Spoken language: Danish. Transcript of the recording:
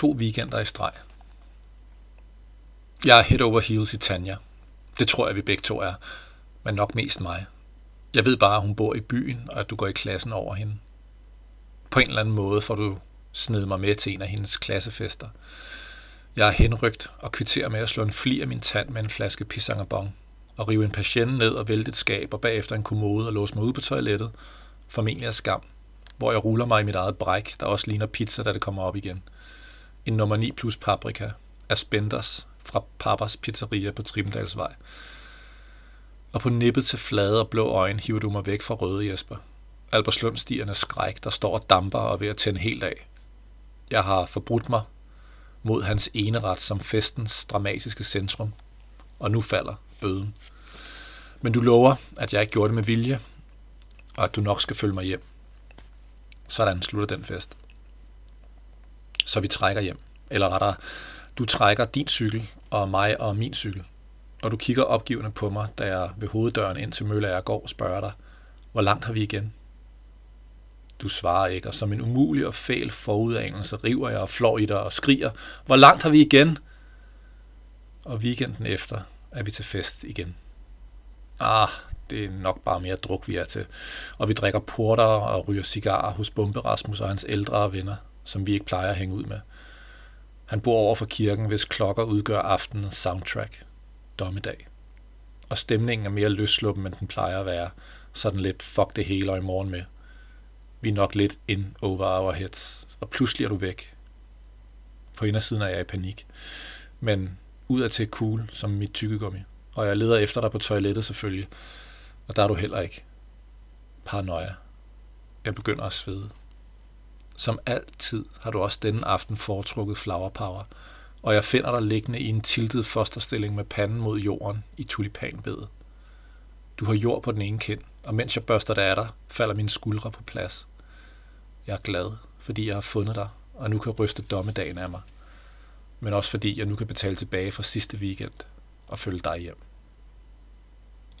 To weekender i streg. Jeg er head over heels i Tanja. Det tror jeg, vi begge to er. Men nok mest mig. Jeg ved bare, at hun bor i byen, og at du går i klassen over hende. På en eller anden måde får du sned mig med til en af hendes klassefester. Jeg er henrygt og kvitterer med at slå en fli af min tand med en flaske pisangabong og rive en patient ned og vælte et skab og bagefter en kommode og låse mig ud på toilettet, formentlig af skam, hvor jeg ruller mig i mit eget bræk, der også ligner pizza, da det kommer op igen. En nummer 9 plus paprika af Spenders fra Papas Pizzeria på Trimdalsvej. Og på nippet til flade og blå øjne hiver du mig væk fra røde Jesper. Alberslundstigernes skræk, der står og damper og er ved at tænde helt af. Jeg har forbrudt mig mod hans eneret som festens dramatiske centrum, og nu falder bøden. Men du lover, at jeg ikke gjorde det med vilje, og at du nok skal følge mig hjem. Sådan slutter den fest. Så vi trækker hjem. Eller rettere, du trækker din cykel, og mig og min cykel. Og du kigger opgivende på mig, da jeg ved hoveddøren ind til Møller går spørger dig, hvor langt har vi igen? Du svarer ikke, og som en umulig og fæl forudanelse river jeg og flår i dig og skriger, hvor langt har vi igen? Og weekenden efter er vi til fest igen. Ah, det er nok bare mere druk, vi er til. Og vi drikker porter og ryger cigarer hos Bombe Rasmus og hans ældre venner, som vi ikke plejer at hænge ud med. Han bor over for kirken, hvis klokker udgør aftenens soundtrack. Dommedag. Og stemningen er mere løsluppen, end den plejer at være. Sådan lidt fuck det hele og i morgen med. Vi er nok lidt in over our heads. Og pludselig er du væk. På indersiden er jeg i panik. Men ud af til cool som mit tykkegummi. Og jeg leder efter dig på toilettet selvfølgelig. Og der er du heller ikke. Paranoia. Jeg begynder at svede. Som altid har du også denne aften foretrukket flower power, og jeg finder dig liggende i en tiltet fosterstilling med panden mod jorden i tulipanbedet. Du har jord på den ene kind, og mens jeg børster det af dig, falder mine skuldre på plads. Jeg er glad, fordi jeg har fundet dig, og nu kan ryste dommedagen af mig. Men også fordi jeg nu kan betale tilbage fra sidste weekend og følge dig hjem.